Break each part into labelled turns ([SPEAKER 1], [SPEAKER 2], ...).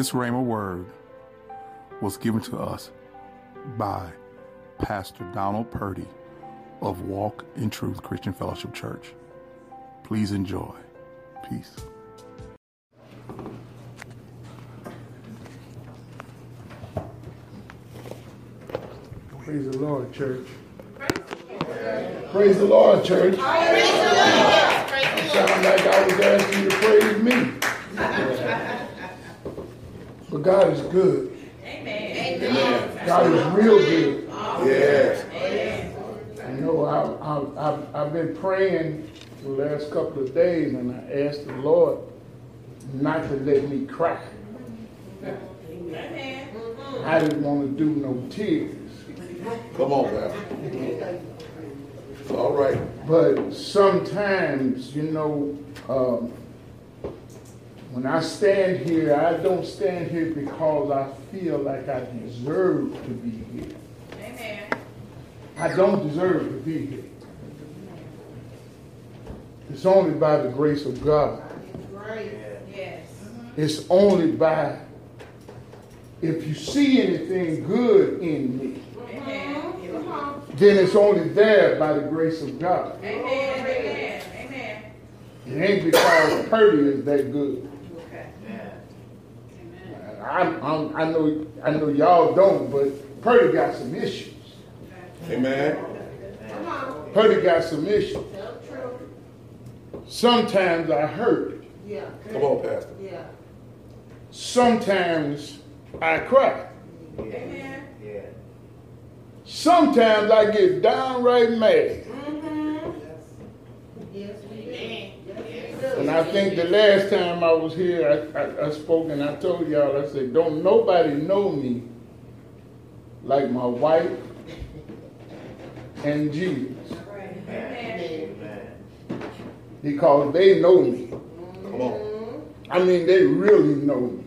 [SPEAKER 1] This Rhema word was given to us by Pastor Donald Purdy of Walk in Truth Christian Fellowship Church. Please enjoy. Peace.
[SPEAKER 2] Praise the Lord, church. Praise the Lord, church. Sound like I was asking you to praise me. But God is good.
[SPEAKER 3] Amen.
[SPEAKER 2] God is real good.
[SPEAKER 3] Yes.
[SPEAKER 2] You know, I, I, I've, I've been praying the last couple of days, and I asked the Lord not to let me cry. I didn't want to do no tears.
[SPEAKER 3] Come on, Pastor. All right.
[SPEAKER 2] But sometimes, you know, um, when I stand here, I don't stand here because I feel like I deserve to be here.
[SPEAKER 4] Amen.
[SPEAKER 2] I don't deserve to be here. It's only by the grace of God.
[SPEAKER 4] Yes. Mm-hmm.
[SPEAKER 2] It's only by, if you see anything good in me, mm-hmm.
[SPEAKER 4] Amen. Mm-hmm.
[SPEAKER 2] then it's only there by the grace of God.
[SPEAKER 4] Amen. Amen. Amen.
[SPEAKER 2] It ain't because Purdy is that good.
[SPEAKER 4] Okay.
[SPEAKER 2] I, I'm, I know, I know y'all don't, but Purdy got some issues.
[SPEAKER 3] Amen.
[SPEAKER 2] Purdy got some issues. Sometimes I hurt.
[SPEAKER 5] Yeah.
[SPEAKER 3] Come on, Pastor.
[SPEAKER 5] Yeah.
[SPEAKER 2] Sometimes I cry.
[SPEAKER 4] Amen. Yeah.
[SPEAKER 2] Sometimes I get downright mad.
[SPEAKER 5] Yes, we do.
[SPEAKER 2] And I think the last time I was here, I, I, I spoke and I told y'all, I said, don't nobody know me like my wife and Jesus. Because they know me.
[SPEAKER 3] Come on.
[SPEAKER 2] I mean, they really know me.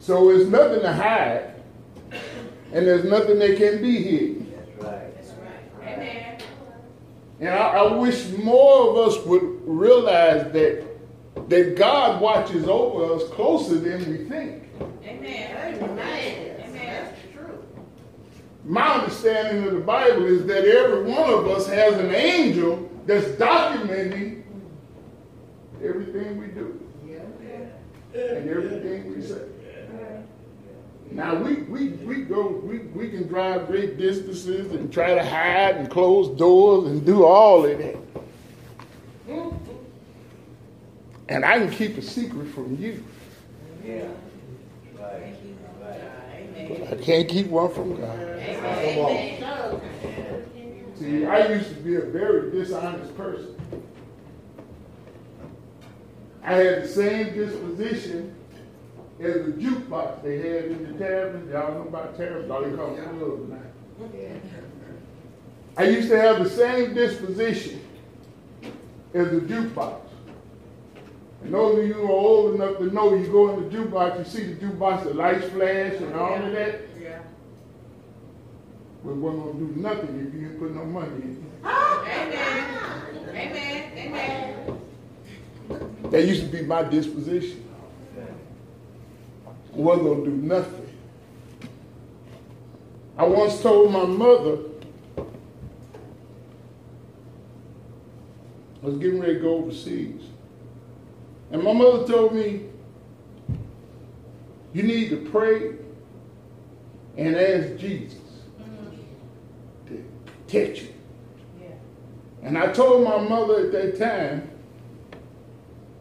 [SPEAKER 2] So it's nothing to hide, and there's nothing that can be hidden.
[SPEAKER 4] Amen.
[SPEAKER 2] And I, I wish more of us would realize that that God watches over us closer than we think.
[SPEAKER 4] Amen.
[SPEAKER 5] Amen.
[SPEAKER 4] Amen.
[SPEAKER 5] That's true.
[SPEAKER 2] My understanding of the Bible is that every one of us has an angel that's documenting everything we do and everything we say. Now we, we, we go we, we can drive great distances and try to hide and close doors and do all of that. And I can keep a secret from you. I can't keep one from God.
[SPEAKER 5] So,
[SPEAKER 2] See, I used to be a very dishonest person. I had the same disposition as the jukebox they had in the tavern. Y'all know about taverns? All they call them clubs now. I used to have the same disposition as the jukebox. And those of you who are old enough to know, you go in the jukebox, you see the jukebox, the lights flash and all of that.
[SPEAKER 4] Yeah.
[SPEAKER 2] We wasn't gonna do nothing if you didn't put no money in.
[SPEAKER 4] Amen. Amen. Amen.
[SPEAKER 2] That used to be my disposition. I wasn't gonna do nothing. I once told my mother I was getting ready to go overseas. And my mother told me, you need to pray and ask Jesus to protect you.
[SPEAKER 4] Yeah.
[SPEAKER 2] And I told my mother at that time,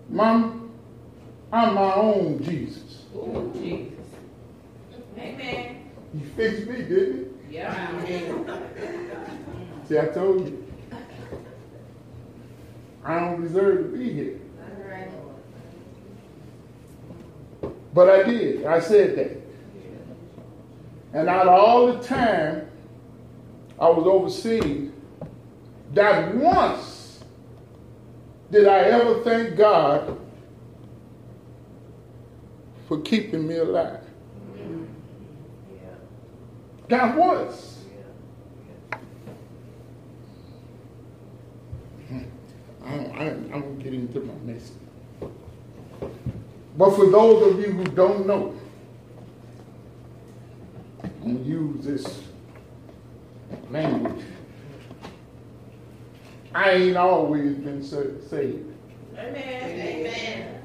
[SPEAKER 2] Mom, I'm my own Jesus.
[SPEAKER 4] Oh, Jesus. Amen.
[SPEAKER 2] He fixed me, didn't
[SPEAKER 4] you?
[SPEAKER 2] Yeah. See, I told you. I don't deserve to be here.
[SPEAKER 4] Right.
[SPEAKER 2] But I did. I said that. And out of all the time I was overseas, that once did I ever thank God for keeping me alive. God once. Hmm. I don't, I, I'm going to get into my message. But for those of you who don't know, I'm going to use this language. I ain't always been sa- saved.
[SPEAKER 4] Amen.
[SPEAKER 5] Amen.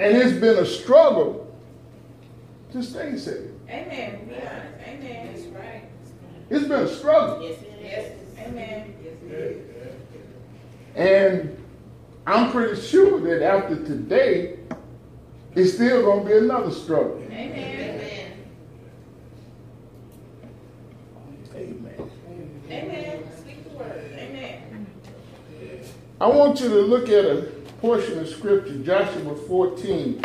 [SPEAKER 2] And it's been a struggle to stay saved.
[SPEAKER 4] Amen. Be honest. Amen.
[SPEAKER 5] That's right.
[SPEAKER 2] It's been a struggle.
[SPEAKER 5] Yes, it
[SPEAKER 4] Yes. Amen.
[SPEAKER 5] Yes, it is.
[SPEAKER 2] And I'm pretty sure that after today, it's still going to be another struggle.
[SPEAKER 4] Amen.
[SPEAKER 5] Amen.
[SPEAKER 2] Amen.
[SPEAKER 4] Amen. Speak the word. Amen.
[SPEAKER 2] I want you to look at a portion of scripture, Joshua 14.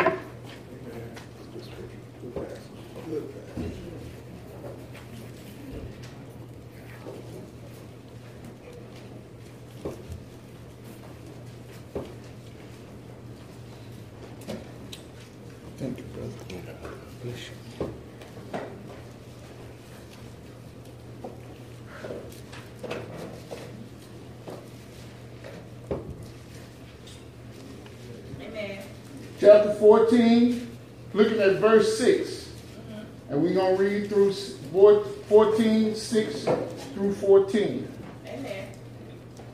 [SPEAKER 2] Thank you, brother. Bless you.
[SPEAKER 4] Amen.
[SPEAKER 2] Chapter 14, looking at verse 6. And we're going to read through s- 14, 6 through 14.
[SPEAKER 4] Amen.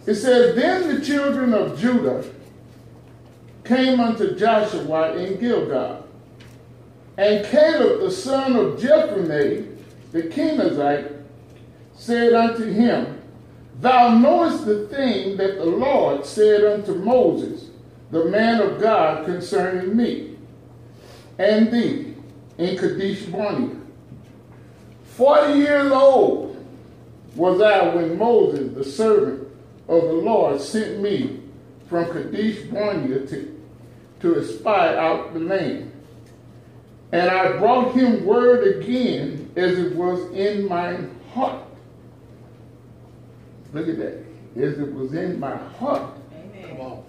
[SPEAKER 2] It says, Then the children of Judah came unto Joshua in Gilgal. And Caleb the son of Jephunneh, the Kenizzite, said unto him, Thou knowest the thing that the Lord said unto Moses, the man of God, concerning me and thee in Kadesh Barnea. Forty years old was I when Moses, the servant of the Lord, sent me from Kadesh Barnea to, to espy out the land. And I brought him word again as it was in my heart. Look at that. As it was in my heart.
[SPEAKER 4] Amen.
[SPEAKER 3] Come on.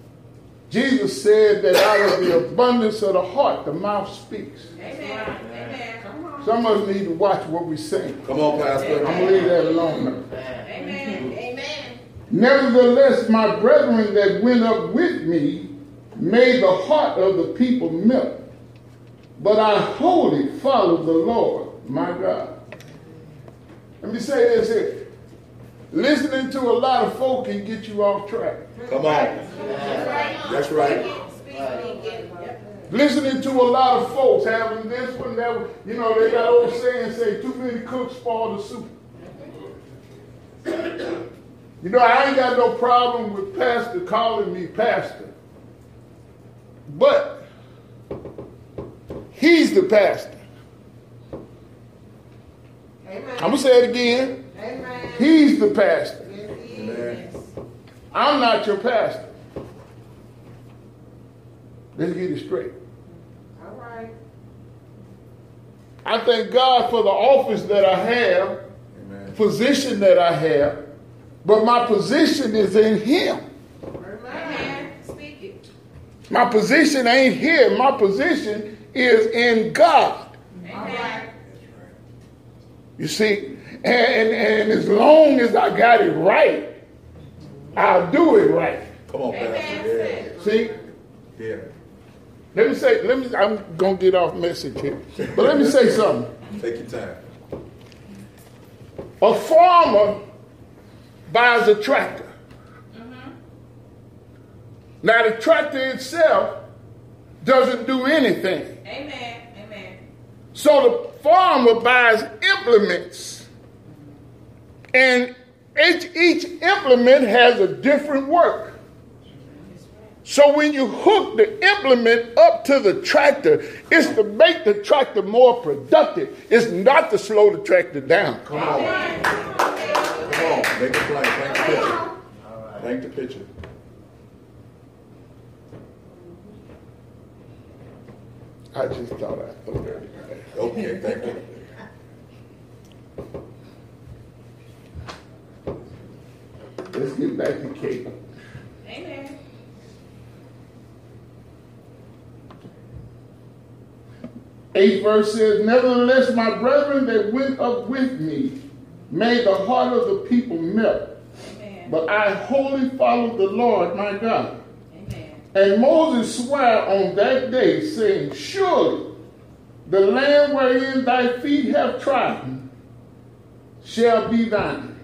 [SPEAKER 2] Jesus said that out of the abundance of the heart, the mouth speaks.
[SPEAKER 4] Amen. Amen.
[SPEAKER 2] Some of us need to watch what we say.
[SPEAKER 3] Come on, Pastor.
[SPEAKER 2] I'm going to leave that alone now.
[SPEAKER 4] Amen.
[SPEAKER 5] Amen.
[SPEAKER 2] Nevertheless, my brethren that went up with me made the heart of the people melt. But I wholly followed the Lord, my God. Let me say this here. Listening to a lot of folk can get you off track.
[SPEAKER 3] Come on.
[SPEAKER 5] That's right.
[SPEAKER 3] That's right.
[SPEAKER 5] Speak, speak it. Yep.
[SPEAKER 2] Listening to a lot of folks having this one, that one. You know, they got old saying, say, too many cooks spoil the soup. You know, I ain't got no problem with pastor calling me pastor. But he's the pastor.
[SPEAKER 5] Amen.
[SPEAKER 2] I'm going to say it again.
[SPEAKER 5] Amen.
[SPEAKER 2] He's the pastor.
[SPEAKER 5] Yes,
[SPEAKER 3] Amen.
[SPEAKER 2] I'm not your pastor. Let's get it straight.
[SPEAKER 5] All right.
[SPEAKER 2] I thank God for the office that I have,
[SPEAKER 3] Amen.
[SPEAKER 2] position that I have, but my position is in Him.
[SPEAKER 5] Amen.
[SPEAKER 4] Amen. Speak it.
[SPEAKER 2] My position ain't here. My position is in God.
[SPEAKER 4] Amen.
[SPEAKER 2] You see, and, and, and as long as I got it right, I'll do it right.
[SPEAKER 3] Come on,
[SPEAKER 4] Amen.
[SPEAKER 3] Pastor.
[SPEAKER 2] See,
[SPEAKER 3] Yeah. Yeah.
[SPEAKER 2] let me say, let me, I'm gonna get off message here, but let me say something.
[SPEAKER 3] Take your time.
[SPEAKER 2] A farmer buys a tractor. Mm-hmm. Now, the tractor itself doesn't do anything.
[SPEAKER 4] Amen. Amen.
[SPEAKER 2] So the farmer buys implements, and each, each implement has a different work. So when you hook the implement up to the tractor, it's to make the tractor more productive. It's not to slow the tractor down.
[SPEAKER 3] Come on. Come on. Make it plain. Paint the picture. Thank the picture.
[SPEAKER 2] I just thought I'd throw that.
[SPEAKER 3] Okay, thank you.
[SPEAKER 2] Let's get back to Kate.
[SPEAKER 4] Amen.
[SPEAKER 2] Eighth verse says, Nevertheless, my brethren that went up with me made the heart of the people melt.
[SPEAKER 4] Amen.
[SPEAKER 2] But I wholly followed the Lord my God. Amen. And Moses swore on that day, saying, Surely the land wherein thy feet have trodden shall be thine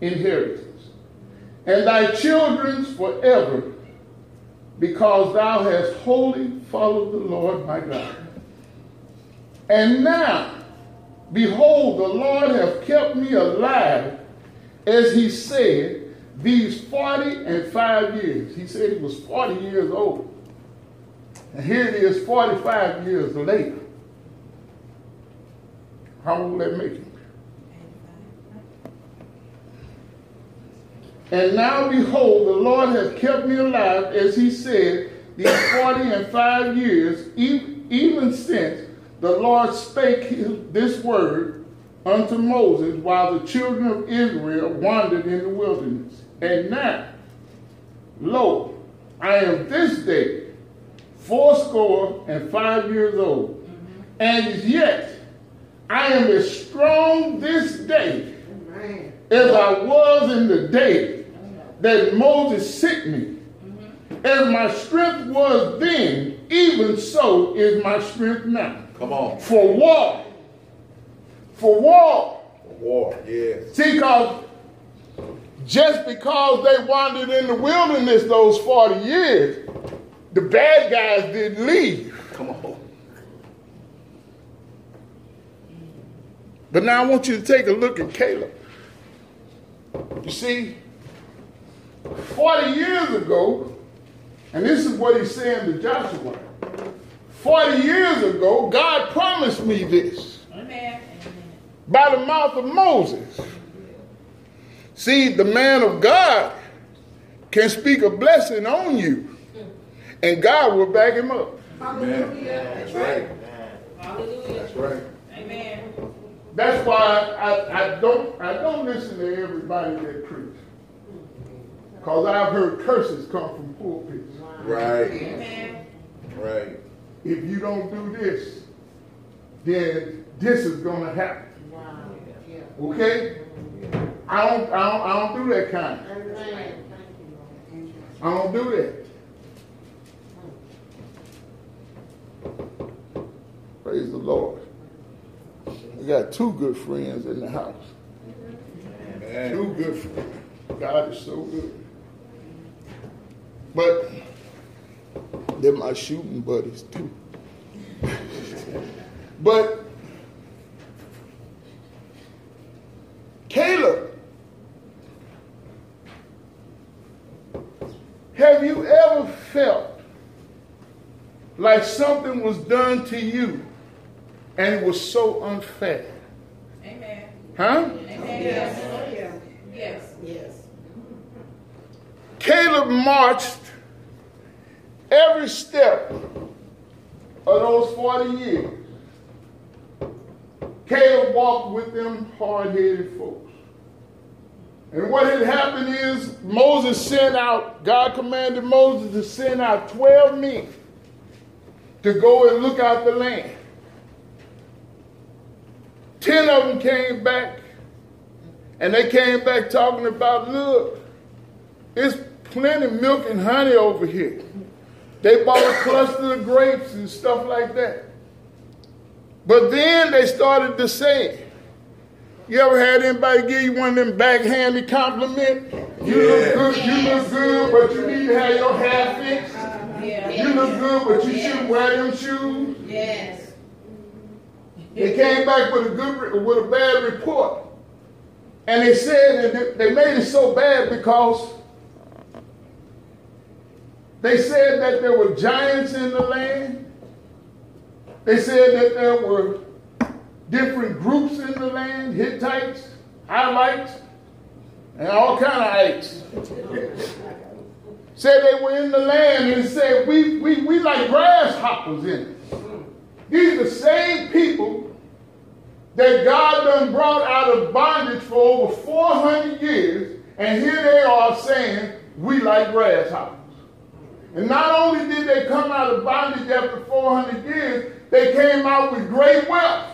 [SPEAKER 2] inheritance, and thy children's forever, because thou hast wholly followed the Lord my God. And now, behold, the Lord hath kept me alive, as he said, these 40 and 5 years. He said he was 40 years old. And here it is 45 years later. How old that make him? And now behold, the Lord hath kept me alive, as he said, these 40 and 5 years, even since the Lord spake this word unto Moses while the children of Israel wandered in the wilderness. And now, lo, I am this day fourscore and five years old, mm-hmm. and yet I am as strong this day
[SPEAKER 5] Amen.
[SPEAKER 2] as I was in the day that Moses sent me. Mm-hmm. As my strength was then, even so is my strength now.
[SPEAKER 3] Come on.
[SPEAKER 2] For war. For war.
[SPEAKER 3] War, yes.
[SPEAKER 2] See, because just because they wandered in the wilderness those 40 years, the bad guys didn't leave.
[SPEAKER 3] Come on.
[SPEAKER 2] But now I want you to take a look at Caleb. You see, 40 years ago, and this is what he's saying to Joshua 40 years ago, God promised me this
[SPEAKER 4] Amen.
[SPEAKER 2] by the mouth of Moses. See, the man of God can speak a blessing on you, and God will back him up.
[SPEAKER 3] Amen. That's right.
[SPEAKER 4] Hallelujah.
[SPEAKER 3] That's right.
[SPEAKER 4] Amen.
[SPEAKER 2] That's why I, I don't I don't listen to everybody that preach. Because I've heard curses come from pulpits.
[SPEAKER 3] Right.
[SPEAKER 4] Amen.
[SPEAKER 3] Right.
[SPEAKER 2] If you don't do this, then this is gonna happen.
[SPEAKER 5] Wow. Yeah.
[SPEAKER 2] Okay? I don't I don't I don't do that kind.
[SPEAKER 5] Amen. Thank you, Lord.
[SPEAKER 2] I don't do that. Praise the Lord. We got two good friends in the house.
[SPEAKER 3] Amen.
[SPEAKER 2] Two good friends. God is so good. But they're my shooting buddies too. but Caleb, have you ever felt like something was done to you and it was so unfair?
[SPEAKER 4] Amen.
[SPEAKER 2] Huh?
[SPEAKER 4] Amen. Yes.
[SPEAKER 5] Oh.
[SPEAKER 4] Yes.
[SPEAKER 5] Yes.
[SPEAKER 2] Caleb marched every step of those 40 years. Caleb walked with them hard headed folks. And what had happened is Moses sent out, God commanded Moses to send out 12 men to go and look out the land. 10 of them came back, and they came back talking about, look, it's plenty milk and honey over here. They bought a cluster of grapes and stuff like that. But then they started to say, you ever had anybody give you one of them backhanded compliments? You
[SPEAKER 3] Yeah.
[SPEAKER 2] look good, you look good, but you need to have your hair fixed.
[SPEAKER 4] Yeah.
[SPEAKER 2] You look good, but you shouldn't wear them shoes.
[SPEAKER 4] Yes.
[SPEAKER 2] They came back with a good, with a bad report, and they said that they they made it so bad because they said that there were giants in the land. They said that there were different groups in the land: Hittites, Hivites, and all kind of ites. said they were in the land and said we we we like grasshoppers in it. These are the same people that God done brought out of bondage for over 400 years, and here they are saying, we like grasshoppers. And not only did they come out of bondage after 400 years, they came out with great wealth.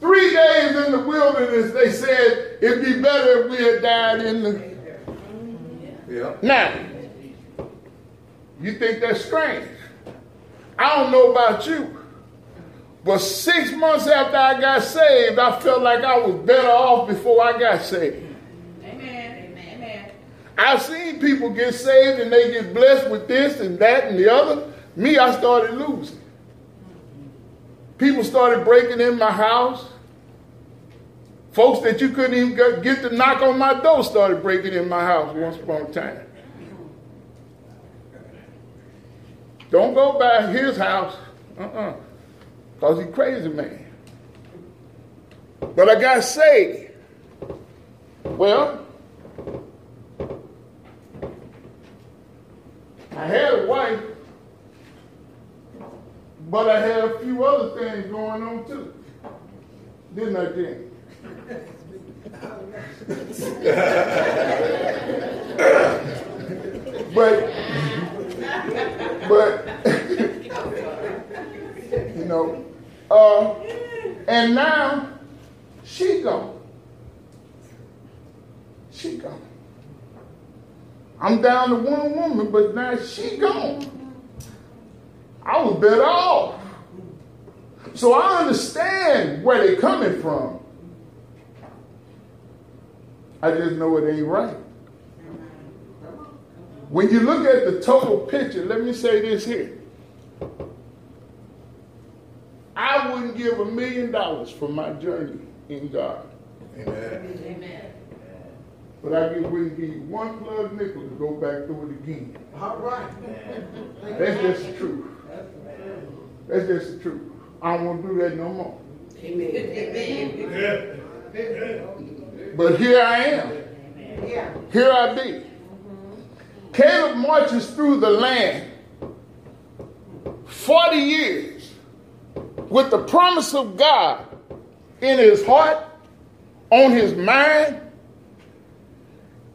[SPEAKER 2] Three days in the wilderness, they said, it'd be better if we had died in the
[SPEAKER 3] Yeah.
[SPEAKER 2] Now, you think that's strange. I don't know about you, but six months after I got saved, I felt like I was better off before I got saved. I've seen people get saved and they get blessed with this and that and the other. Me, I started losing. People started breaking in my house. Folks that you couldn't even get- to knock on my door started breaking in my house once upon a time. Don't go by his house, uh-uh, because he crazy man. But I got saved. Well, I had a wife, but I had a few other things going on too. Didn't I, Jim? but, but, you know, uh, and now she gone. She gone. I'm down to one woman, but now she gone. I was better off. So I understand where they're coming from. I just know it ain't right. When you look at the total picture, let me say this here. I wouldn't give a million dollars for my journey in God.
[SPEAKER 3] Amen.
[SPEAKER 4] Amen.
[SPEAKER 2] But I give, wouldn't give you one plug nickel to go back through it again.
[SPEAKER 5] All right.
[SPEAKER 2] That's just the truth. That's just the truth. I don't want to do that no more.
[SPEAKER 5] Amen.
[SPEAKER 2] But here I am.
[SPEAKER 5] Yeah.
[SPEAKER 2] Here I be. Caleb marches through the land 40 years with the promise of God in his heart, on his mind.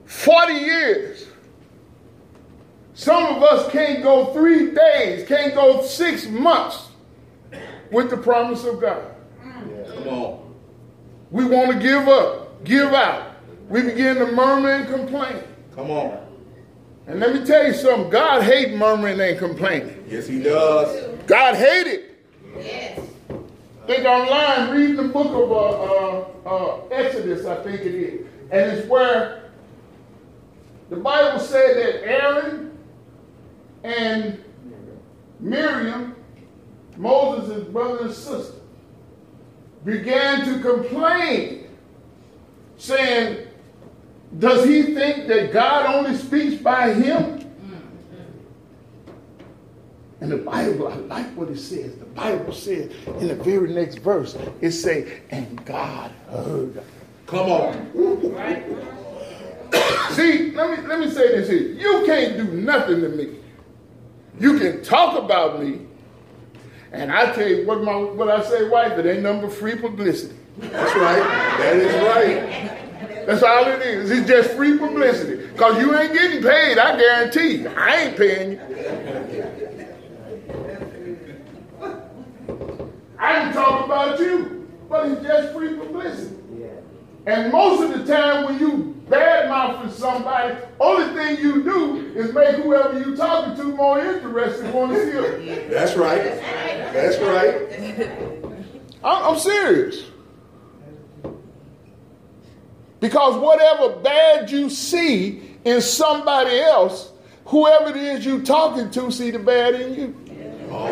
[SPEAKER 2] 40 years. Some of us can't go three days, can't go six months with the promise of God.
[SPEAKER 3] Come on.
[SPEAKER 2] We want to give up, give out. We begin to murmur and complain.
[SPEAKER 3] Come on.
[SPEAKER 2] And let me tell you something God hates murmuring and complaining.
[SPEAKER 3] Yes, he does.
[SPEAKER 2] God hates it.
[SPEAKER 4] Yes.
[SPEAKER 2] Think online, reading the book of uh, uh, uh, Exodus, I think it is. And it's where the Bible said that Aaron and Miriam, Moses' brother and sister, began to complain, saying, Does he think that God only speaks by him? And the Bible, I like what it says. The Bible says in the very next verse, it says, and God heard.
[SPEAKER 3] Come on.
[SPEAKER 4] Right.
[SPEAKER 2] See, let me let me say this here. You can't do nothing to me. You can talk about me, and I tell you what my what I say, wife, it ain't number free publicity.
[SPEAKER 3] That's right. That is right.
[SPEAKER 2] That's all it is. It's just free publicity. Because you ain't getting paid, I guarantee you. I ain't paying you. I can talk about you, but it's just free publicity. And most of the time when you badmouthing somebody, only thing you do is make whoever you talking to more interested want to see it.
[SPEAKER 3] That's right. That's right.
[SPEAKER 2] I'm, I'm serious. Because whatever bad you see in somebody else, whoever it is you talking to see the bad in you.
[SPEAKER 3] Oh,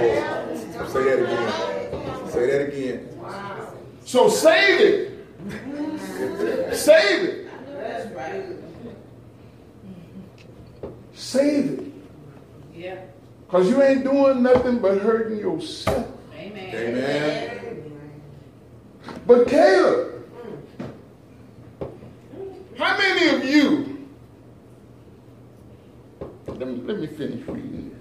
[SPEAKER 3] say that again. Say that again. Wow.
[SPEAKER 2] So save it. Save it.
[SPEAKER 4] That's right.
[SPEAKER 2] Save it.
[SPEAKER 4] Yeah.
[SPEAKER 2] Because you ain't doing nothing but hurting yourself.
[SPEAKER 4] Amen.
[SPEAKER 3] Amen.
[SPEAKER 2] But Caleb, how many of you, let me, let me finish reading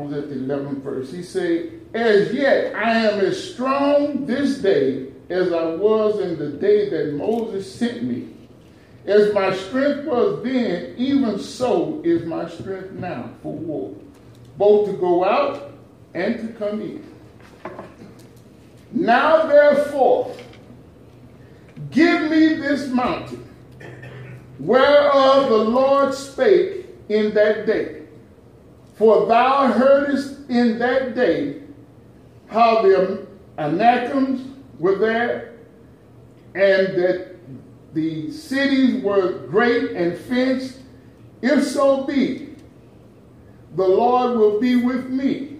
[SPEAKER 2] was at the 11th verse. He said, As yet I am as strong this day as I was in the day that Moses sent me. As my strength was then, even so is my strength now for war, both to go out and to come in. Now therefore, Give me this mountain, whereof the Lord spake in that day. For thou heardest in that day how the Anakims were there, and that the cities were great and fenced. If so be, the Lord will be with me.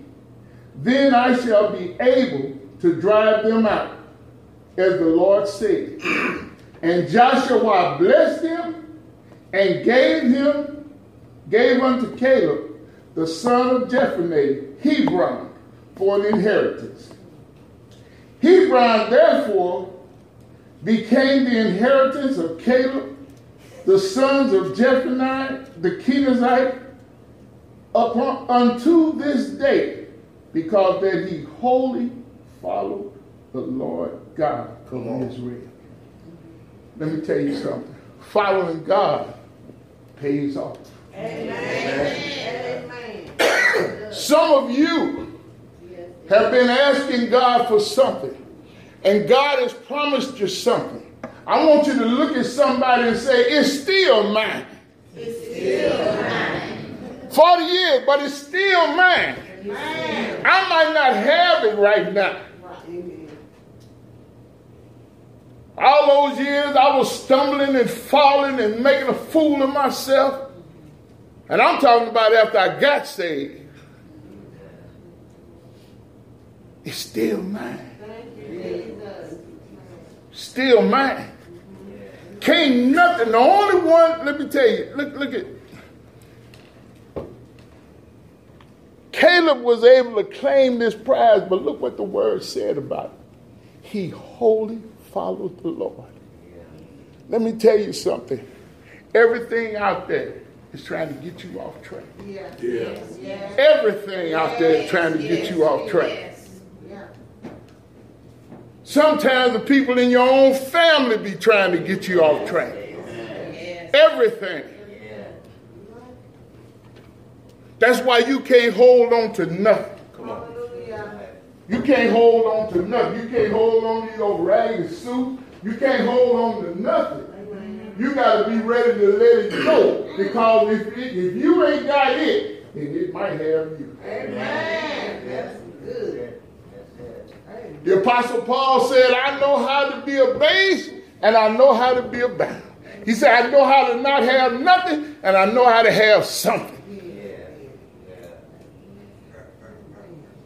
[SPEAKER 2] Then I shall be able to drive them out, as the Lord said. And Joshua blessed him and gave him, gave unto Caleb, the son of Jephunneh, Hebron, for an inheritance. Hebron, therefore, became the inheritance of Caleb, the sons of Jephunneh, the Kenizzite, upon, unto this day, because that he wholly followed the Lord God
[SPEAKER 3] Come
[SPEAKER 2] of
[SPEAKER 3] on.
[SPEAKER 2] Israel. Let me tell you something. Following God pays off.
[SPEAKER 5] Amen.
[SPEAKER 2] Some of you have been asking God for something, and God has promised you something. I want you to look at somebody and say, It's still mine. It's still mine. 40 years, but it's still mine. I might not have it right now. All those years I was stumbling and falling and making a fool of myself. And I'm talking about after I got saved. It's still mine. Still mine. Can't nothing. The only one, let me tell you, look, look at. Caleb was able to claim this prize, but look what the word said about it. He wholly followed the Lord. Let me tell you something. Everything out there is trying to get you off track.
[SPEAKER 5] Yeah.
[SPEAKER 3] Yeah.
[SPEAKER 5] Yeah.
[SPEAKER 2] Everything out there is trying to get you off track.
[SPEAKER 4] Yes.
[SPEAKER 5] Yeah.
[SPEAKER 2] Sometimes the people in your own family be trying to get you off track.
[SPEAKER 4] Yes.
[SPEAKER 2] Everything. That's why you can't hold on to nothing.
[SPEAKER 5] Hallelujah.
[SPEAKER 2] You can't hold on to nothing. You can't hold on to your ragged suit. You can't hold on to nothing. You got to be ready to let it go because if, it, if you ain't got it, then it might have you.
[SPEAKER 5] Amen. That's good.
[SPEAKER 2] The Apostle Paul said, I know how to be abased and I know how to be abound. He said, I know how to not have nothing and I know how to have something.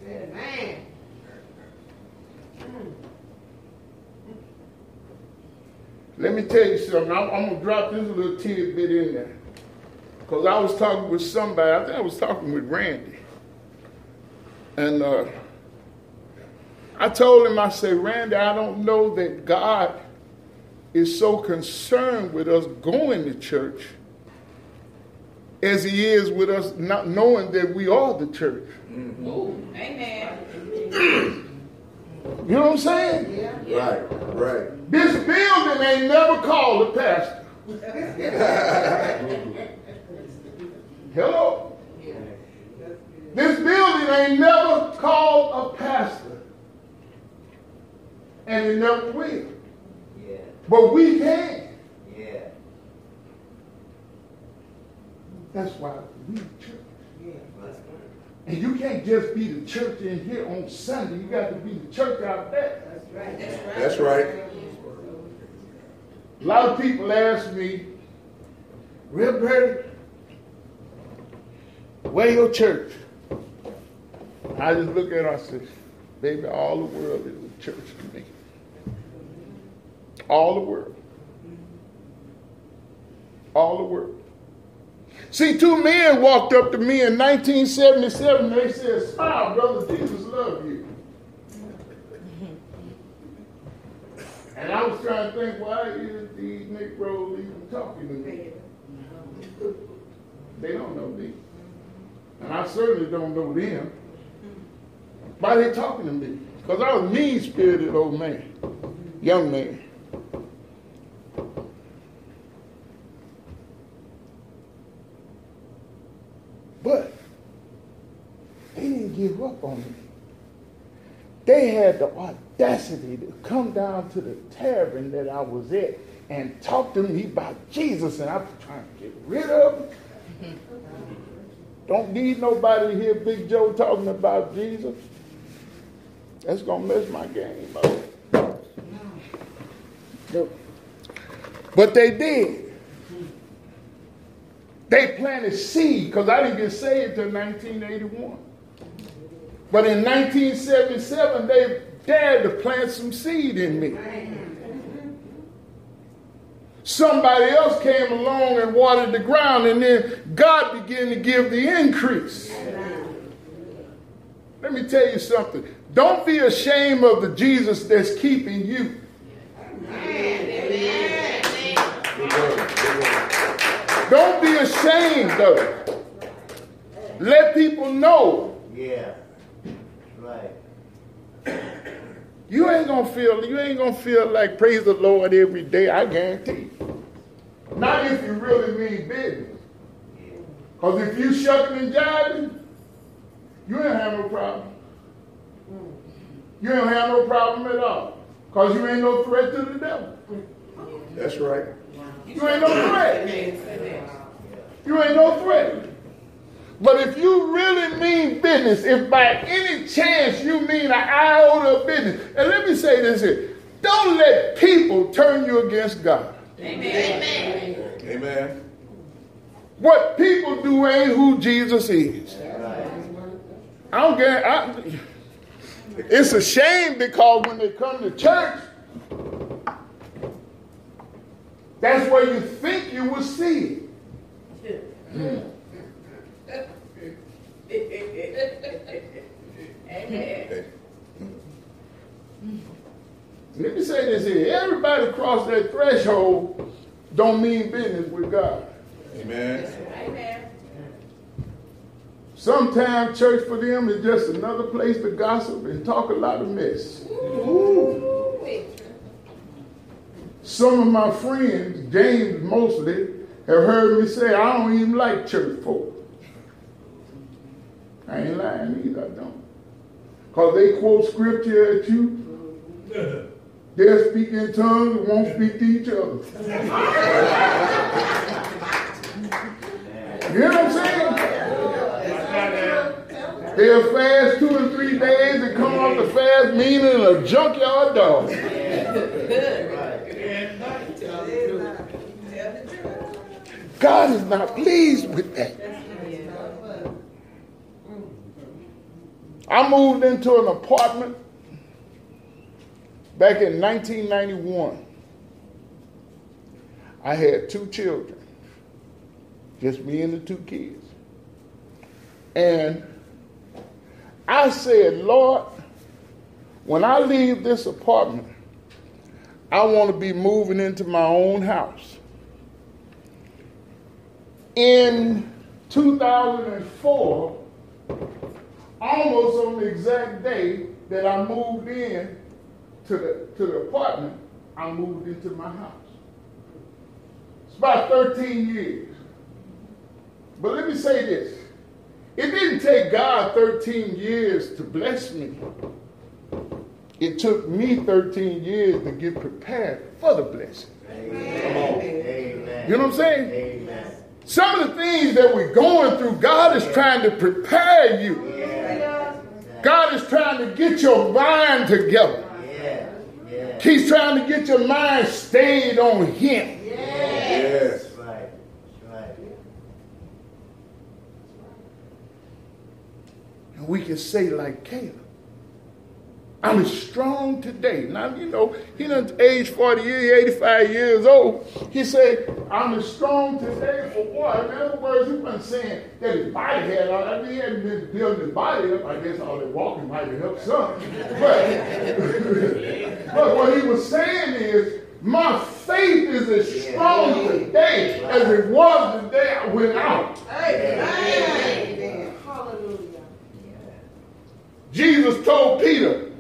[SPEAKER 5] Amen.
[SPEAKER 2] Let me tell you something. I'm, I'm going to drop this little tidbit in there. Because I was talking with somebody, I think I was talking with Randy. And uh, I told him, I said, Randy, I don't know that God is so concerned with us going to church as he is with us not knowing that we are the church.
[SPEAKER 4] Amen.
[SPEAKER 2] You know what I'm saying?
[SPEAKER 5] Yeah.
[SPEAKER 3] Right, right.
[SPEAKER 2] This building ain't never called a pastor. Hello? This building ain't never called a pastor. And it never will.
[SPEAKER 6] Yeah,
[SPEAKER 2] But we can.
[SPEAKER 6] yeah.
[SPEAKER 2] That's why we church.
[SPEAKER 5] Yeah.
[SPEAKER 2] And you can't just be the church in here on Sunday. You got to be the church out there.
[SPEAKER 5] That's right.
[SPEAKER 4] That's right.
[SPEAKER 3] That's right.
[SPEAKER 2] A lot of people ask me, Real Brady, where your church? I just look at her and say, baby, all the world is a church to me. All the world. All the world. See, two men walked up to me in 1977 they said, Smile, brother, Jesus loves you. And I was trying to think, why is these Negroes even talking to me? They don't know me. And I certainly don't know them. Why are they talking to me? Because I was a mean spirited old man, young man. But they didn't give up on me. they had the audacity to come down to the tavern that I was at and talk to me about Jesus, and I was trying to get rid of him. Don't need nobody to hear Big Joe talking about Jesus. That's gonna mess my game up. But they did. They planted seed because I didn't get saved until 1981. But in 1977, they dared to plant some seed in me. Somebody else came along and watered the ground, and then God began to give the increase. Let me tell you something. Don't be ashamed of the Jesus that's keeping you. Don't be ashamed of it. Let people know.
[SPEAKER 6] Yeah. Right.
[SPEAKER 2] You ain't gonna feel you ain't gonna feel like praise the Lord every day, I guarantee you. Not if you really mean business. Because if you shucking and jiving, you ain't have no problem. You ain't have no problem at all. Because you ain't no threat to the devil.
[SPEAKER 3] That's right.
[SPEAKER 2] You ain't no threat. You ain't no threat. But if you really mean business, if by any chance you mean an iota of business, and let me say this here, don't let people turn you against God.
[SPEAKER 4] Amen.
[SPEAKER 3] Amen.
[SPEAKER 2] What people do ain't who Jesus is. I don't get I, it's a shame because when they come to church, that's where you think you will see it.
[SPEAKER 3] Okay.
[SPEAKER 2] Let me say this here. Everybody cross that threshold don't mean business with God.
[SPEAKER 3] Amen.
[SPEAKER 4] Amen.
[SPEAKER 2] Sometimes church for them is just another place to gossip and talk a lot of mess. Some of my friends, James mostly, have heard me say, I don't even like church folk. I ain't lying either, I don't. Because they quote scripture at you. They'll speak in tongues and won't speak to each other. You know what I'm saying? They'll fast two and three days and come off the fast meaning a junkyard dog. God is not pleased with that. I moved into an apartment back in 1991. I had two children, just me and the two kids. And I said, Lord, when I leave this apartment, I want to be moving into my own house. In 2004, almost on the exact day that I moved in to the, to the apartment, I moved into my house. It's about 13 years. But let me say this. It didn't take God 13 years to bless me. It took me 13 years to get prepared for the blessing.
[SPEAKER 6] Amen.
[SPEAKER 2] You know what I'm saying?
[SPEAKER 6] Amen.
[SPEAKER 2] Some of the things that we're going through, God is trying to prepare you. God is trying to get your mind together.
[SPEAKER 6] Yeah. Yeah.
[SPEAKER 2] He's trying to get your mind stayed on Him.
[SPEAKER 3] Yes.
[SPEAKER 6] That's right. That's right.
[SPEAKER 2] And we can say like Caleb, I'm as strong today. Now, you know, he done age 40 years, 85 years old. He said, I'm as strong today for what? In other words, he wasn't saying that his body had all that. He hadn't been building his body up. I guess all that walking might have helped some. But, but what he was saying is, my faith is as strong today as it was the day I went out.
[SPEAKER 5] Amen. Hallelujah.
[SPEAKER 2] Jesus told Peter,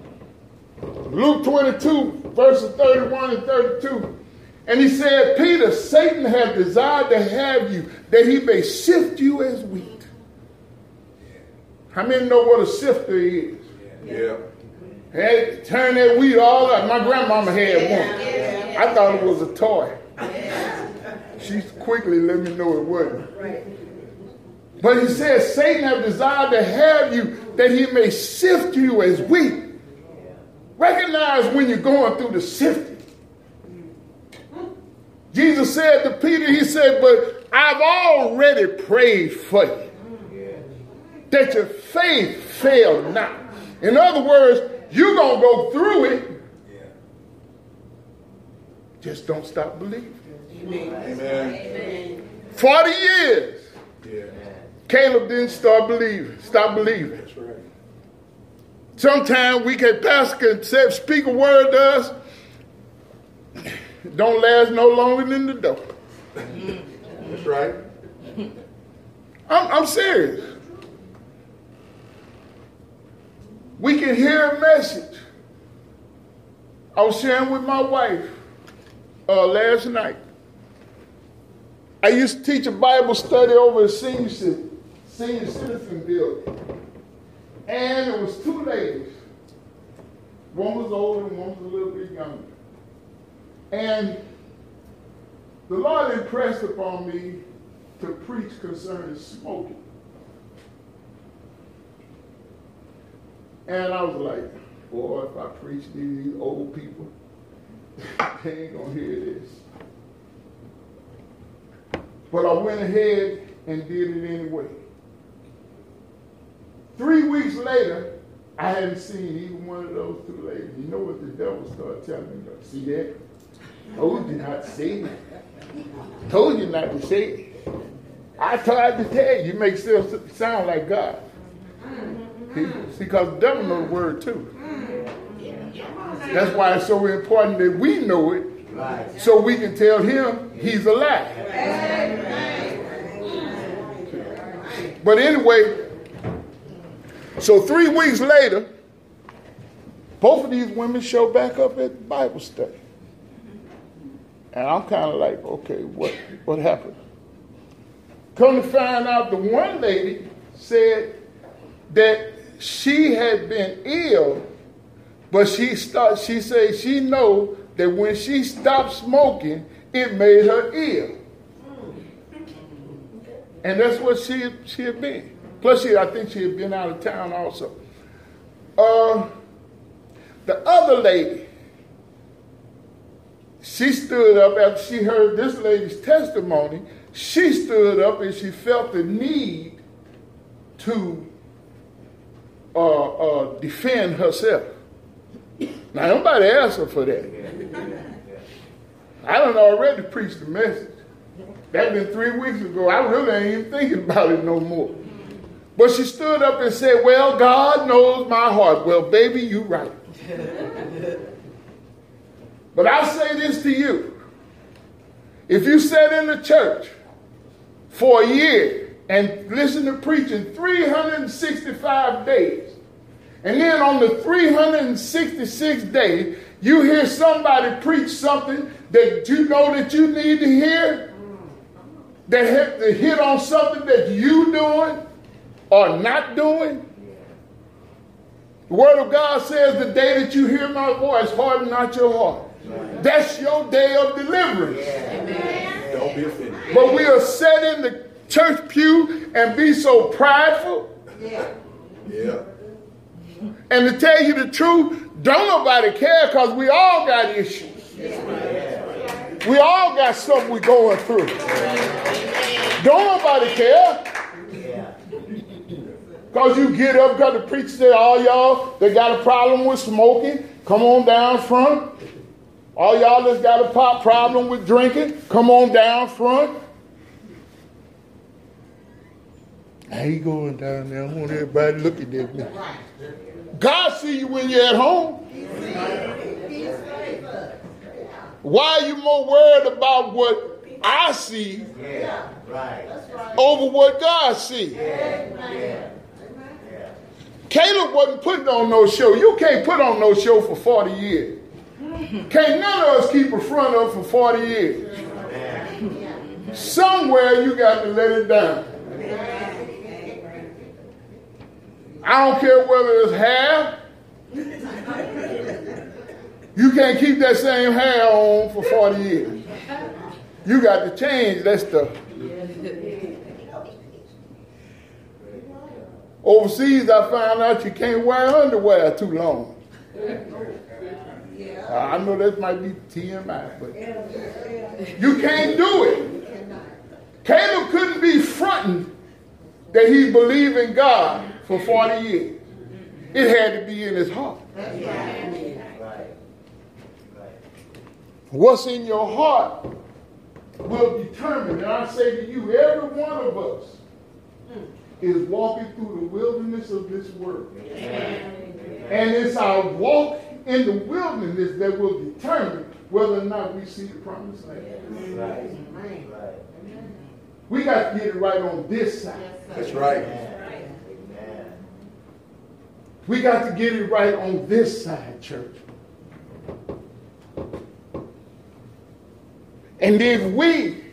[SPEAKER 2] Luke 22, verses 31 and 32. And he said, Peter, Satan has desired to have you, that he may sift you as wheat. How many know what a sifter is?
[SPEAKER 3] Yeah.
[SPEAKER 2] Had to turn that wheat all up. My grandmama had one. I thought it was a toy. She quickly let me know it wasn't. But he says, Satan have desired to have you that he may sift you as wheat. Recognize when you're going through the sifting. Jesus said to Peter, He said, But I've already prayed for you that your faith fail not. In other words, you're going to go through it. Just don't stop believing.
[SPEAKER 3] Amen.
[SPEAKER 2] 40 years,
[SPEAKER 3] Yeah.
[SPEAKER 2] Caleb didn't start believing, stop believing.
[SPEAKER 3] That's right.
[SPEAKER 2] Sometimes we can pastor can say, speak a word to us, don't last no longer than the door.
[SPEAKER 3] That's right.
[SPEAKER 2] I'm, I'm serious. We can hear a message. I was sharing with my wife uh, last night. I used to teach a Bible study over at senior, senior citizen building. And it was two ladies. One was older and one was a little bit younger. And the Lord impressed upon me to preach concerning smoking. And I was like, boy, if I preach to these old people, they ain't gonna hear this. But I went ahead and did it anyway. Three weeks later, I hadn't seen even one of those two ladies. You know what the devil started telling me? See that? Told you not to say it. Told you not to say it. I tried to tell you. You make yourself sound like God. See, because the devil knows the word too. That's why it's so important that we know it so we can tell him he's a lie. But anyway, so three weeks later, both of these women show back up at Bible study. And I'm kind of like, okay, what, what happened? Come to find out, the one lady said that she had been ill, but she start, she said she know that when she stopped smoking, it made her ill. And that's what she she had been. Plus, she I think she had been out of town also. Uh, the other lady, she stood up after she heard this lady's testimony. She stood up and she felt the need to uh, uh, defend herself. Now, nobody asked her for that. I don't already preached the message. That been three weeks ago. I really ain't even thinking about it no more. But she stood up and said, Well, God knows my heart. Well, baby, you're right. but I'll say this to you. If you sat in the church for a year and listened to preaching 365 days, and then on the 366th day, you hear somebody preach something that you know that you need to hear, that hit, hit on something that you're doing or not doing. The Word of God says the day that you hear my voice, harden not your heart. That's your day of deliverance.
[SPEAKER 3] Don't be offended.
[SPEAKER 2] But we are set in the church pew and be so prideful.
[SPEAKER 3] Yeah.
[SPEAKER 2] And to tell you the truth, don't nobody care because we all got issues. We all got something we're going through. Don't nobody care. Because you get up, because the preacher said, all y'all that got a problem with smoking, come on down front. All y'all that's got a pop problem with drinking, come on down front. How you going down there? I want everybody looking at me. God see you when you're at home. Why are you more worried about what I see
[SPEAKER 6] Yeah. Right.
[SPEAKER 2] over what God sees?
[SPEAKER 6] Yeah.
[SPEAKER 2] Caleb wasn't putting on no show. You can't put on no show for 40 years. Can't none of us keep a front up for 40 years. Somewhere you got to let it down. I don't care whether it's hair, You can't keep that same hair on for 40 years. You got to change that stuff. Overseas, I found out you can't wear underwear too long. I know that might be TMI, but you can't do it. Caleb couldn't be fronting that he believed in God for 40 years. It had to be in his heart. What's in your heart will determine, and I say to you, every one of us is walking through the wilderness of this world. And it's our walk in the wilderness that will determine whether or not we see the promised land.
[SPEAKER 6] Right. Right.
[SPEAKER 2] We got to get it right on this side.
[SPEAKER 3] That's right.
[SPEAKER 6] Amen.
[SPEAKER 2] We got to get it right on this side, church. And if we,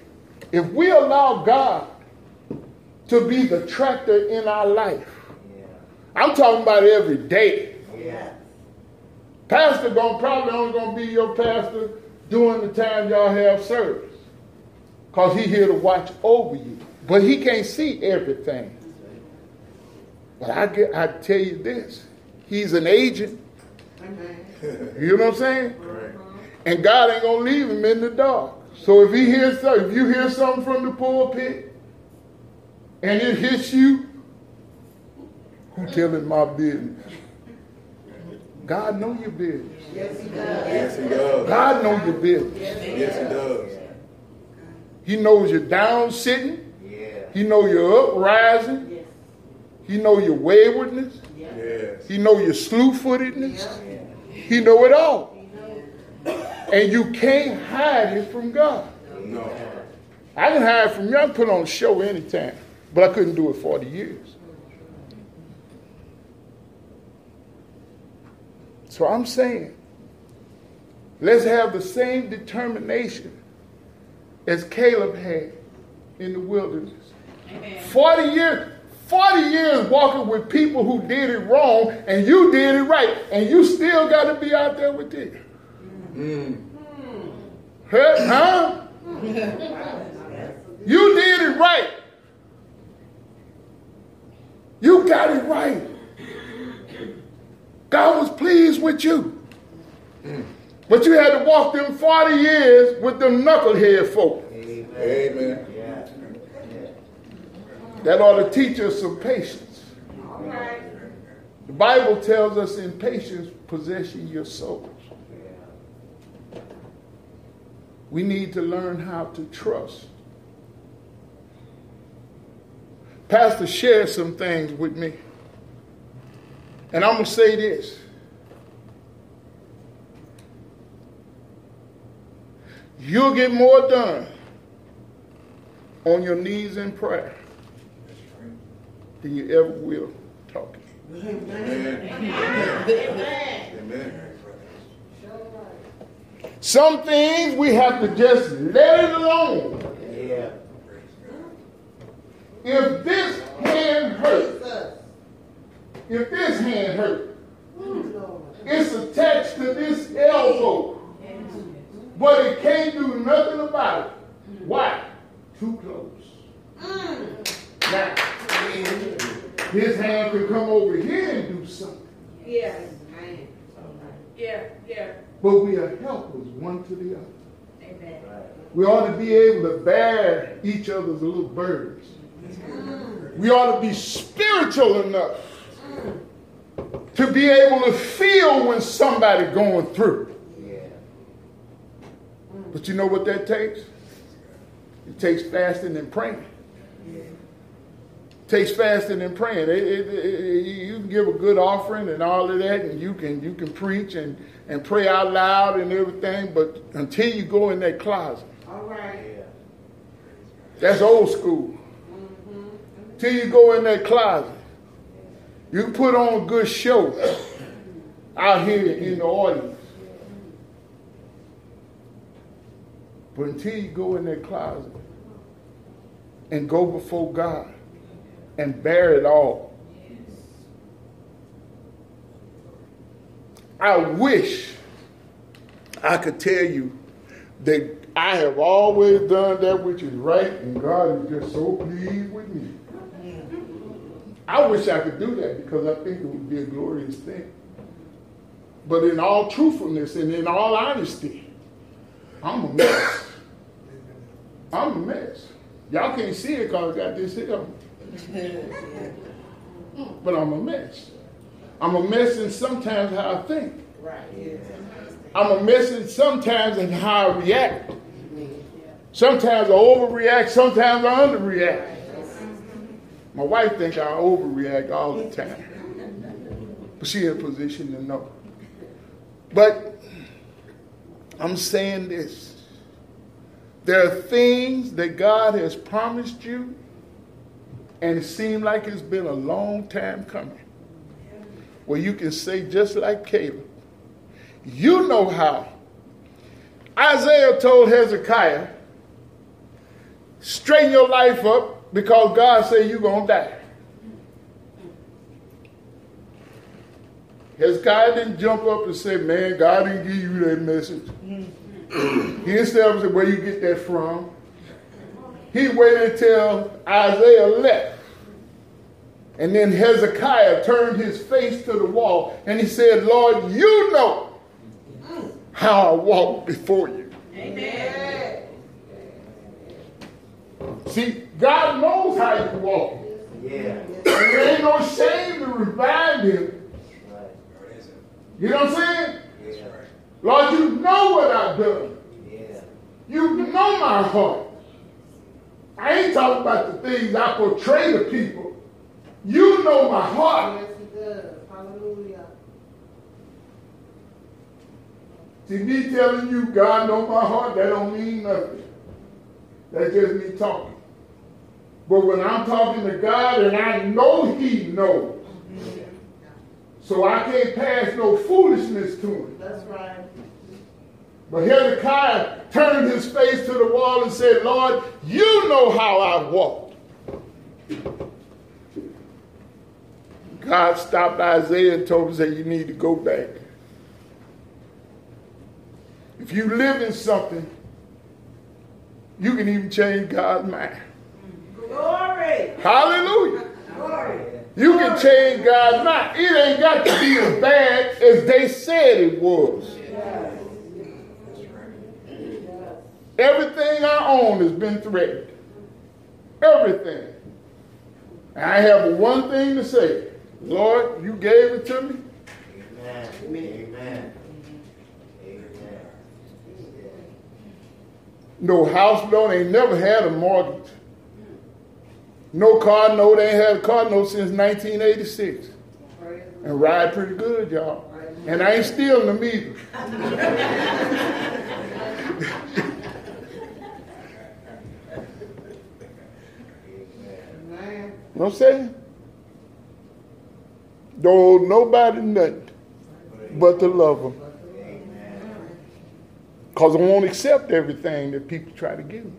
[SPEAKER 2] if we allow God to be the tractor in our life,
[SPEAKER 6] Yeah.
[SPEAKER 2] I'm talking about every day.
[SPEAKER 6] Yeah.
[SPEAKER 2] Pastor gonna probably only gonna be your pastor during the time y'all have service. Cause he here to watch over you. But he can't see everything. But I get I tell you this, he's an agent. You know what I'm saying?
[SPEAKER 3] Right.
[SPEAKER 2] And God ain't gonna leave him in the dark. So if he hears something, if you hear something from the pulpit and it hits you, who telling my business? God know your business.
[SPEAKER 5] Yes, he does.
[SPEAKER 3] Yes, he does.
[SPEAKER 2] God know your business.
[SPEAKER 3] Yes, he does.
[SPEAKER 2] He knows you're down sitting.
[SPEAKER 6] Yeah.
[SPEAKER 2] He know you're uprising.
[SPEAKER 5] Yes.
[SPEAKER 2] He know your waywardness.
[SPEAKER 3] Yes.
[SPEAKER 2] He know your slew-footedness. He know it all. And you can't hide it from God.
[SPEAKER 3] No.
[SPEAKER 2] I can hide it from you. I can put on a show anytime. But I couldn't do it 40 years. So I'm saying, let's have the same determination as Caleb had in the wilderness. 40 years, 40 years walking with people who did it wrong and you did it right. And you still got to be out there with them. Mm. Huh? huh? You did it right. You got it right. God was pleased with you. But you had to walk them 40 years with them knucklehead folk.
[SPEAKER 6] Amen.
[SPEAKER 3] Amen.
[SPEAKER 6] Yeah.
[SPEAKER 2] That ought to teach us some patience.
[SPEAKER 5] Right.
[SPEAKER 2] The Bible tells us in patience, possession your souls. We need to learn how to trust. Pastor shared some things with me. And I'm going to say this. You'll get more done on your knees in prayer than you ever will talking.
[SPEAKER 3] Amen.
[SPEAKER 5] Amen.
[SPEAKER 3] Amen.
[SPEAKER 2] Some things we have to just let it alone.
[SPEAKER 6] Yeah.
[SPEAKER 2] If this hand hurt, if this hand hurt, it's attached to this elbow, but it can't do nothing about it. Why? Too close. Now, his hand can come over here and do something,
[SPEAKER 5] Yes. Yeah, yeah.
[SPEAKER 2] but we are helpers one to the other.
[SPEAKER 5] Amen.
[SPEAKER 2] We ought to be able to bear each other's little burdens. We ought to be spiritual enough to be able to feel when somebody going through. But you know what that takes? It takes fasting and praying. It takes fasting and praying. It- it- you can give a good offering and all of that, and you can you can preach and, and pray out loud and everything, but until you go in that closet,
[SPEAKER 5] All right.
[SPEAKER 2] That's old school. Till you go in that closet, you put on a good show out here in the audience. But until you go in that closet and go before God and bear it all, I wish I could tell you that I have always done that which is right and God is just so pleased with me. I wish I could do that because I think it would be a glorious thing. But in all truthfulness and in all honesty, I'm a mess. I'm a mess. Y'all can't see it because I got this here. but I'm a mess. I'm a mess in sometimes how I think.
[SPEAKER 5] Right. Yeah.
[SPEAKER 2] I'm a mess in sometimes in how I react. Sometimes I overreact, sometimes I underreact. My wife thinks I overreact all the time. But she in a position to know. But I'm saying this. There are things that God has promised you, and it seemed like it's been a long time coming. Where you can say, just like Caleb, you know how. Isaiah told Hezekiah, straighten your life up because God said you're going to die. Hezekiah didn't jump up and say, man, God didn't give you that message. Mm-hmm. he instead said, where you get that from? He waited until Isaiah left. And then Hezekiah turned his face to the wall and he said, Lord, you know how I walk before you.
[SPEAKER 5] Amen.
[SPEAKER 2] See, God knows how you walk.
[SPEAKER 6] Yeah.
[SPEAKER 2] And there ain't no shame to revive him.
[SPEAKER 6] Right.
[SPEAKER 2] You know what I'm saying?
[SPEAKER 6] Yeah.
[SPEAKER 2] Lord, you know what I've done.
[SPEAKER 6] Yeah.
[SPEAKER 2] You know my heart. I ain't talking about the things I portray to people. You know my heart.
[SPEAKER 5] Yes, it does. Hallelujah.
[SPEAKER 2] See, me telling you God know my heart, that don't mean nothing. That's just me talking. But when I'm talking to God and I know He knows, so I can't pass no foolishness to Him.
[SPEAKER 5] That's right.
[SPEAKER 2] But Hezekiah turned his face to the wall and said, Lord, you know how I walked. God stopped Isaiah and told him, say, you need to go back. If you live in something, you can even change God's mind.
[SPEAKER 5] Glory.
[SPEAKER 2] Hallelujah.
[SPEAKER 5] Glory.
[SPEAKER 2] You can change God's mind. It ain't got to be as bad as they said it was. Everything I own has been threatened. Everything. And I have one thing to say. Lord, you gave it to me.
[SPEAKER 6] Amen. Amen. Amen.
[SPEAKER 2] No house loan ain't never had a mortgage. No car note, ain't had a car note since 1986. And ride pretty good, y'all. And I ain't stealing them either. You know what I'm saying? Don't owe nobody nothing but to love them. Because I won't accept everything that people try to give me.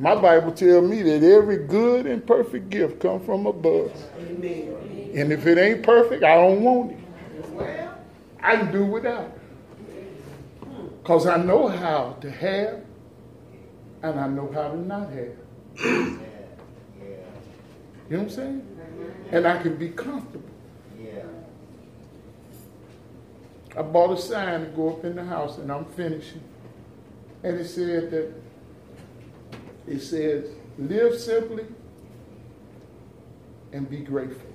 [SPEAKER 2] My Bible tells me that every good and perfect gift comes from above.
[SPEAKER 5] Amen.
[SPEAKER 2] And if it ain't perfect, I don't want it.
[SPEAKER 5] Well,
[SPEAKER 2] I can do without. Because I know how to have and I know how to not have.
[SPEAKER 6] Yeah.
[SPEAKER 2] You know what I'm saying? And I can be comfortable.
[SPEAKER 6] Yeah.
[SPEAKER 2] I bought a sign to go up in the house and I'm finishing. And it said that, it says, live simply and be grateful.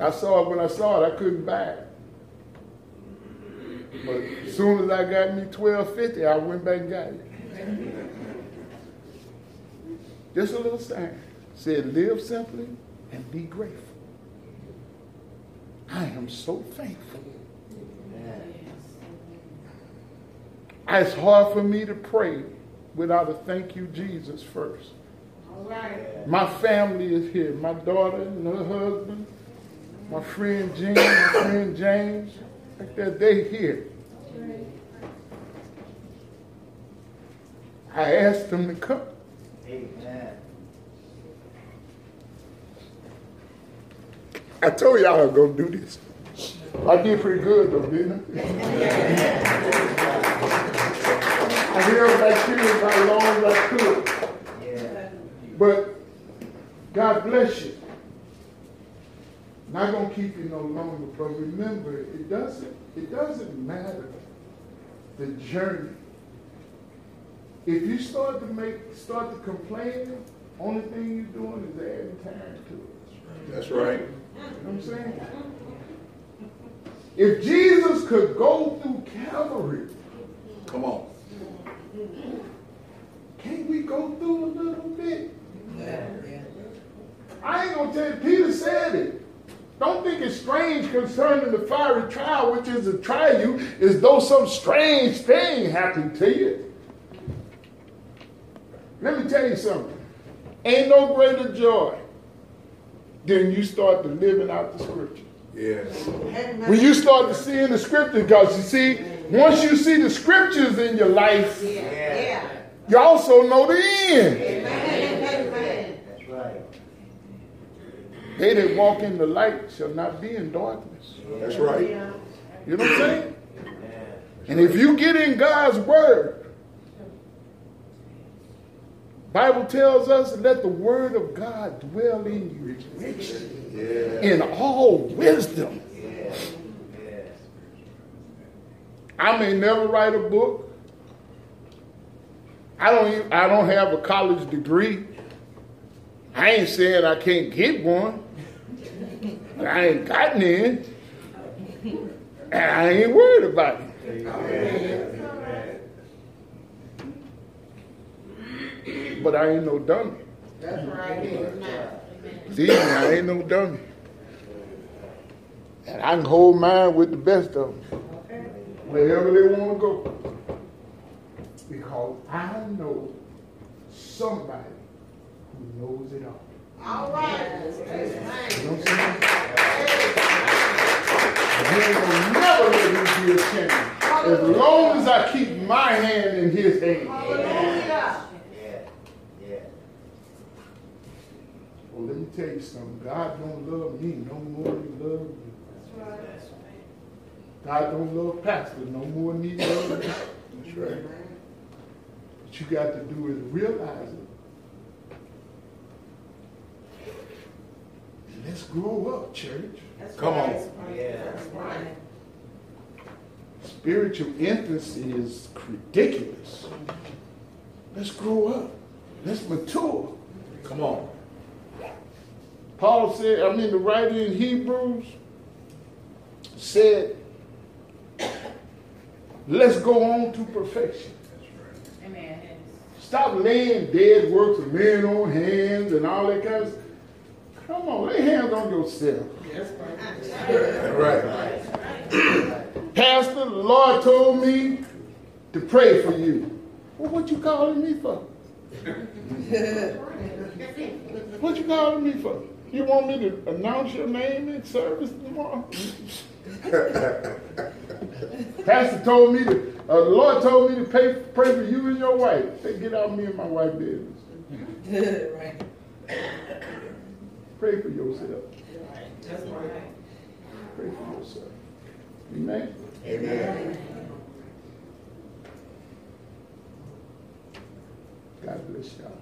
[SPEAKER 2] I saw it when I saw it, I couldn't buy it. But as soon as I got me 1250, I went back and got it. Just a little sign. Said, live simply and be grateful. I am so thankful. It's hard for me to pray without a thank you, Jesus, first.
[SPEAKER 5] all right.
[SPEAKER 2] My family is here. My daughter and her husband, my friend Jean, my friend James, like that, they here. I asked them to come.
[SPEAKER 6] Amen.
[SPEAKER 2] I told y'all I was gonna do this. I did pretty good though, didn't I? I held back tears as long as I could. But God bless you. Not gonna keep you no longer, but remember, it doesn't it doesn't matter the journey. If you start to make start to complain, only thing you're doing is adding time to it.
[SPEAKER 3] That's right.
[SPEAKER 2] You know what I'm saying? If Jesus could go through Calvary,
[SPEAKER 3] Come on.
[SPEAKER 2] can't we go through a little bit? I ain't gonna tell you, Peter said it. Don't think it's strange concerning the fiery trial, which is to try you, as though some strange thing happened to you. Let me tell you something. Ain't no greater joy than you start to living out the scripture.
[SPEAKER 3] Yes.
[SPEAKER 2] When you start to see in the scripture, because you see, once you see the scriptures in your life,
[SPEAKER 6] Yeah.
[SPEAKER 2] you also know the end.
[SPEAKER 6] That's right.
[SPEAKER 2] They that walk in the light shall not be in darkness.
[SPEAKER 3] That's right.
[SPEAKER 2] You know what I'm saying? And if you get in God's word, Bible tells us, let the word of God dwell in you richly
[SPEAKER 3] Yeah.
[SPEAKER 2] in all wisdom.
[SPEAKER 6] Yes. Yes.
[SPEAKER 2] I may never write a book. I don't even, I don't have a college degree. I ain't saying I can't get one. I ain't gotten in. And I ain't worried about it. But I ain't no dummy.
[SPEAKER 5] That's right.
[SPEAKER 2] See, I ain't no dummy. And I can hold mine with the best of them. Wherever they want to go. Because I know somebody who knows it all.
[SPEAKER 5] All right.
[SPEAKER 2] You know what I'm saying? Ain't gonna never let me be ashamed. As long as I keep my hand in his hand.
[SPEAKER 5] Hallelujah.
[SPEAKER 6] Yeah. Yeah.
[SPEAKER 2] Well, let me tell you something. God don't love me no more than he loves you. That's right. God don't love pastor no more than he loves me.
[SPEAKER 3] That's right.
[SPEAKER 2] What you got to do is realize it. And let's grow up, church.
[SPEAKER 3] Come on.
[SPEAKER 6] Yeah.
[SPEAKER 2] Spiritual infancy is ridiculous. Let's grow up. Let's mature.
[SPEAKER 3] Come on.
[SPEAKER 2] Paul said, I mean, the writer in Hebrews said, let's go on to perfection.
[SPEAKER 4] Amen.
[SPEAKER 2] Stop laying dead works of men on hands and all that kind of stuff. Come on, lay hands on yourself.
[SPEAKER 3] That's right.
[SPEAKER 2] Pastor, the Lord told me to pray for you. Well, what you calling me for? what you calling me for? You want me to announce your name in service tomorrow? Pastor told me to, uh, the Lord told me to pay, pray for you and your wife. Say, get out of me and my wife business.
[SPEAKER 4] right.
[SPEAKER 2] Pray for yourself.
[SPEAKER 4] That's right.
[SPEAKER 2] Pray for yourself. Amen.
[SPEAKER 3] Amen.
[SPEAKER 2] God bless y'all.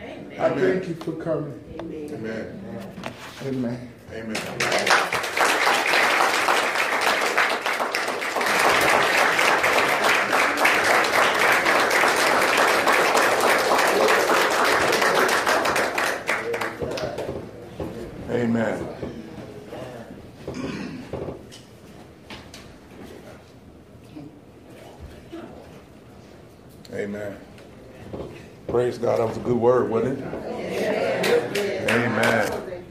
[SPEAKER 4] Amen.
[SPEAKER 2] I thank you for coming.
[SPEAKER 3] Amen.
[SPEAKER 2] Amen.
[SPEAKER 3] Amen. Amen. Amen. Amen. Praise God. That was a good word, wasn't it? Amen.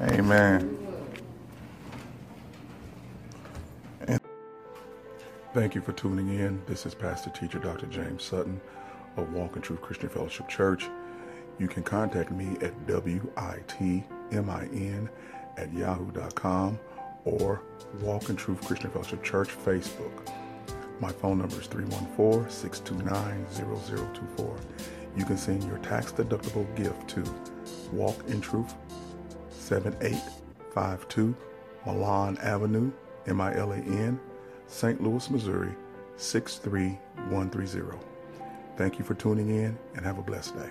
[SPEAKER 3] Amen. And thank you for tuning in. This is Pastor Teacher Dr. James Sutton of Walk in Truth Christian Fellowship Church. You can contact me at W-I-T-M-I-N at yahoo.com or Walk in Truth Christian Fellowship Church Facebook. My phone number is 314-629-0024. You can send your tax-deductible gift to Walk in Truth 7852 Milan Avenue, M I L A N, St. Louis, Missouri 63130. Thank you for tuning in and have a blessed day.